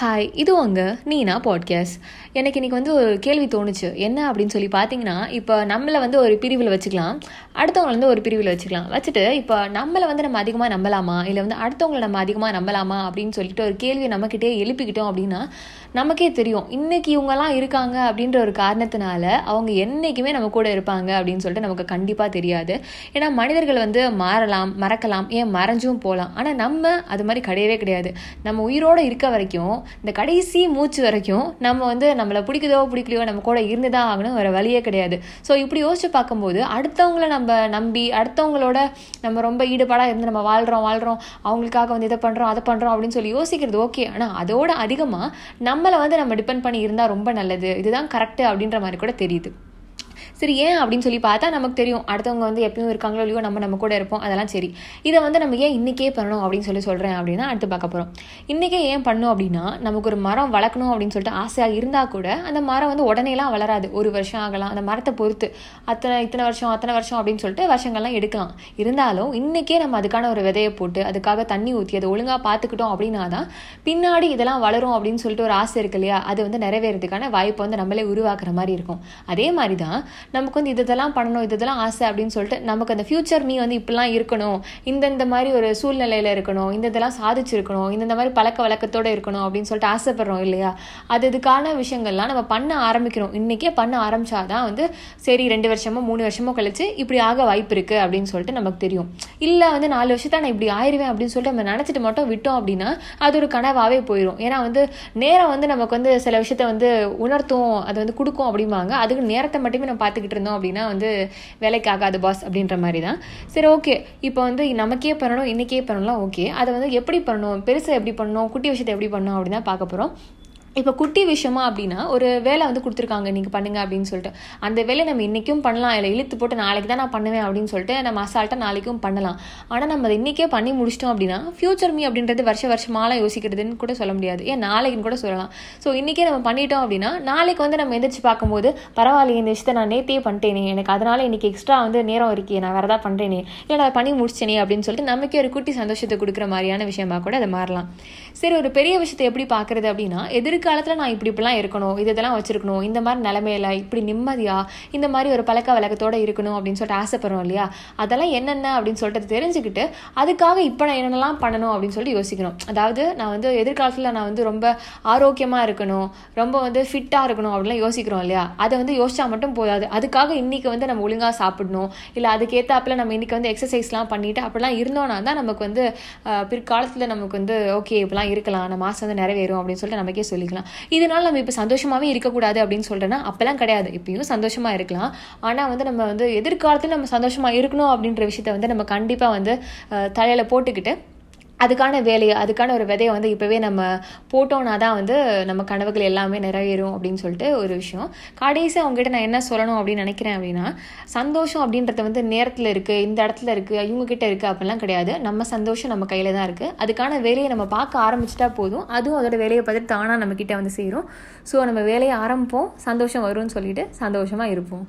Hi இது உங்க நீனா podcast எனக்கு இன்னைக்கு வந்து ஒரு கேள்வி தோணுச்சு. என்ன அப்படின்னு சொல்லி பார்த்தீங்கன்னா இப்போ நம்மளை வந்து ஒரு பிரிவில் வச்சுக்கலாம். அடுத்தவங்களை வந்து ஒரு பிரிவில் வச்சுக்கலாம். வச்சுட்டு இப்போ நம்மளை வந்து நம்ம அதிகமாக நம்பலாமா? இல்லை வந்து அடுத்தவங்களை நம்ம அதிகமாக நம்பலாமா? அப்படின்னு சொல்லிட்டு ஒரு கேள்வியை நம்மக்கிட்டே எழுப்பிக்கிட்டோம் அப்படின்னா நமக்கே தெரியும். இன்னைக்கு இவங்கெல்லாம் இருக்காங்க அப்படின்ற ஒரு காரணத்தினால அவங்க என்றைக்குமே நம்ம கூட இருப்பாங்க அப்படின்னு சொல்லிட்டு நமக்கு கண்டிப்பாக தெரியாது. ஏன்னா மனிதர்கள் வந்து மாறலாம் மறக்கலாம். ஏன்? மறைஞ்சும் போகலாம் ஆனால் நம்ம அது மாதிரி கிடையவே கிடையாது. நம்ம உயிரோடு இருக்க வரைக்கும் இந்த கடைசி மூச்சு வரைக்கும் நம்ம வந்து நம்மளை பிடிக்குதோ பிடிக்கலையோ நம்ம கூட இருந்து தான் ஆகணும் வேறு வழியே கிடையாது. ஸோ இப்படி யோசிச்சு பார்க்கும்போது அடுத்தவங்கள நம்ம நம்பி அடுத்தவங்களோட நம்ம ரொம்ப ஈடுபாடாக இருந்து நம்ம வாழ்கிறோம் வாழ்கிறோம் அவங்களுக்காக வந்து இதை பண்ணுறோம் அதை பண்ணுறோம் அப்படின்னு சொல்லி யோசிக்கிறது ஓகே ஆனால் அதோட அதிகமாக நம்மளை வந்து நம்ம டிபெண்ட் பண்ணி இருந்தால் ரொம்ப நல்லது. இதுதான் கரெக்டு அப்படின்ற மாதிரி கூட தெரியுது. சரி ஏன் அப்படின்னு சொல்லி பார்த்தா நமக்கு தெரியும். அடுத்தவங்க வந்து எப்பயும் இருக்காங்களோ இல்லையோ நம்ம நம்ம கூட இருப்போம். அதெல்லாம் சரி. இதை வந்து நம்ம ஏன் இன்றைக்கே பண்ணணும் அப்படின்னு சொல்லி சொல்கிறேன் அப்படின்னா அடுத்து பார்க்க போகிறோம் இன்றைக்கே ஏன் பண்ணணும் அப்படின்னா நமக்கு ஒரு மரம் வளர்க்கணும் அப்படின்னு சொல்லிட்டு ஆசையாக இருந்தால் கூட அந்த மரம் வந்து உடனேலாம் வளராது. ஒரு வருஷம் ஆகலாம். அந்த மரத்தை பொறுத்து அத்தனை இத்தனை வருஷம் அத்தனை வருஷம் அப்படின்னு சொல்லிட்டு வருஷங்கள்லாம் எடுக்கலாம். இருந்தாலும் இன்றைக்கே நம்ம அதுக்கான ஒரு விதையை போட்டு அதுக்காக தண்ணி ஊற்றி அதை ஒழுங்காக பார்த்துக்கிட்டோம் அப்படின்னா தான் பின்னாடி இதெல்லாம் வளரும் அப்படின்னு சொல்லிட்டு ஒரு ஆசை இருக்கு இல்லையா? அது வந்து நிறைவேறதுக்கான வாய்ப்பை வந்து நம்மளே உருவாக்குற மாதிரி இருக்கும். அதே மாதிரி தான் நமக்கு வந்து இதெல்லாம் பண்ணணும் இதெல்லாம் ஆசை அப்படின்னு சொல்லிட்டு நமக்கு அந்த ஃபியூச்சர் மீ வந்து இப்படிலாம் இருக்கணும். இந்தந்த மாதிரி ஒரு சூழ்நிலையில் இருக்கணும். இந்த இதெல்லாம் சாதிச்சிருக்கணும். இந்தந்த மாதிரி பழக்க வழக்கத்தோடு இருக்கணும் அப்படின்னு சொல்லிட்டு ஆசைப்படுறோம் இல்லையா? அது இதுக்கான விஷயங்கள்லாம் நம்ம பண்ண ஆரம்பிக்கிறோம். இன்றைக்கே பண்ண ஆரம்பித்தாதான் வந்து சரி ரெண்டு வருஷமோ மூணு வருஷமோ கழிச்சு இப்படி ஆக வாய்ப்பு இருக்குது அப்படின்னு சொல்லிட்டு நமக்கு தெரியும். இல்லை வந்து நாலு வருஷத்தை நான் இப்படி ஆயிடுவேன் அப்படின்னு சொல்லிட்டு நம்ம நினச்சிட்டு மட்டும் விட்டோம் அப்படின்னா அது ஒரு கனவாகவே போயிடும் ஏன்னா வந்து நேரம் வந்து நமக்கு வந்து சில விஷயத்த வந்து உணர்த்தும் அது வந்து கொடுக்கும் அப்படிம்பாங்க. அதுக்கு நேரத்தை மட்டுமே நம்ம பார்த்துக்கிட்டு இருந்தோம் அப்படின்னா வந்து வேலைக்கு ஆகாது பாஸ் அப்படின்ற மாதிரி தான் சரி ஓகே இப்போ வந்து நமக்கே பண்ணணும் இன்றைக்கே பண்ணலாம் ஓகே அதை வந்து எப்படி பண்ணணும்? பெருசாக எப்படி பண்ணணும்? குட்டி விஷயத்தை எப்படி பண்ணணும் அப்படின்னு தான் பார்க்க போகிறோம் இப்போ குட்டி விஷயமா அப்படின்னா ஒரு வேலை வந்து கொடுத்துருக்காங்க நீங்கள் பண்ணுங்க அப்படின்னு சொல்லிட்டு. அந்த வேலை நம்ம இன்றைக்கும் பண்ணலாம். இல்லை இழுத்து போட்டு நாளைக்கு தான் நான் பண்ணுவேன் அப்படின்னு சொல்லிட்டு நம்ம அசால்ட்டாக நாளைக்கும் பண்ணலாம். ஆனால் நம்ம அதை இன்றைக்கே பண்ணி முடிச்சிட்டோம் அப்படின்னா ஃபியூச்சர் மீ அப்படின்றது வருஷ வருஷமாலாம் யோசிக்கிறதுன்னு கூட சொல்ல முடியாது. ஏன் நாளைக்குன்னு கூட சொல்லலாம். ஸோ இன்றைக்கே நம்ம பண்ணிட்டோம் அப்படின்னா நாளைக்கு வந்து நம்ம எந்திரிச்சு பார்க்கும்போது பரவாயில்ல இந்த விஷயத்தை நான் நேற்றே பண்ணிட்டேனே. எனக்கு அதனால் இன்றைக்கி எக்ஸ்ட்ரா வந்து நேரம் இருக்கே நான் வேறு ஏதாவது பண்ணுறேனே இல்லை நான் பண்ணி முடிச்சேனே அப்படின்னு சொல்லிட்டு நமக்கே ஒரு குட்டி சந்தோஷத்தை கொடுக்குற மாதிரியான விஷயமா கூட அதை மாறலாம். சரி ஒரு பெரிய விஷயத்தை எப்படி பார்க்குறது அப்படின்னா எதிர்க்க எதிர்காலத்தில் நான் இப்படி இப்படிலாம் இருக்கணும் இது இதெல்லாம் வச்சிருக்கணும் இந்த மாதிரி நிலமையில இப்படி நிம்மதியா இந்த மாதிரி ஒரு பழக்க வழக்கத்தோட இருக்கணும் அப்படின்னு சொல்லிட்டு ஆசைப்படுறோம் இல்லையா? அதெல்லாம் என்னென்ன அப்படின்னு சொல்லிட்டு தெரிஞ்சுக்கிட்டு அதுக்காக இப்போ நான் என்னென்னலாம் பண்ணணும் அப்படின்னு சொல்லிட்டு யோசிக்கணும். அதாவது நான் வந்து எதிர்காலத்தில் நான் வந்து ரொம்ப ஆரோக்கியமாக இருக்கணும் ரொம்ப வந்து ஃபிட்டாக இருக்கணும் அப்படிலாம் யோசிக்கிறோம் இல்லையா? அதை வந்து யோசிச்சா மட்டும் போதாது. அதுக்காக இன்னைக்கு வந்து நம்ம ஒழுங்காக சாப்பிடணும் இல்லை அதுக்கேற்றாப்புல நம்ம இன்னைக்கு வந்து எக்ஸசைஸ்லாம் பண்ணிட்டு அப்படிலாம் இருந்தோம்னா தான் நமக்கு வந்து பிற்காலத்தில் நமக்கு வந்து ஓகே இப்படிலாம் இருக்கலாம். நம்ம ஆசை வந்து நிறைவேறும் அப்படின்னு சொல்லிட்டு நமக்கே சொல்லிக்கலாம். இதனால நம்ம இப்போ சந்தோஷமாகவே இருக்கக்கூடாது அப்படின்னு சொல்கிறேன்னா அப்போல்லாம் கிடையாது. இப்பயும் சந்தோஷமாக இருக்கலாம். ஆனால் வந்து நம்ம வந்து எதிர்காலத்தில் நம்ம சந்தோஷமாக இருக்கணும் அப்படின்ற விஷயத்த வந்து நம்ம கண்டிப்பாக வந்து தலையில் போட்டுக்கிட்டு அதுக்கான வேலையை அதுக்கான ஒரு விதையை வந்து இப்போவே நம்ம போட்டோம்னா தான் வந்து நம்ம கனவுகள் எல்லாமே நிறைவேறும் அப்படின்னு சொல்லிட்டு ஒரு விஷயம். கடைசி அவங்ககிட்ட நான் என்ன சொல்லணும் அப்படின்னு நினைக்கிறேன் அப்படின்னா சந்தோஷம் அப்படின்றத வந்து நேரத்தில் இருக்குது இந்த இடத்துல இருக்குது இவங்ககிட்ட இருக்குது அப்படிலாம் கிடையாது. நம்ம சந்தோஷம் நம்ம கையில் தான் இருக்குது அதுக்கான வேலையை நம்ம பார்க்க ஆரம்பிச்சிட்டா போதும். அதுவும் அதோட வேலையை பார்த்துட்டு தானாக நம்மக்கிட்ட வந்து சேரும். ஸோ நம்ம வேலையை ஆரம்பிப்போம் சந்தோஷம் வரும்னு சொல்லிட்டு சந்தோஷமாக இருப்போம்.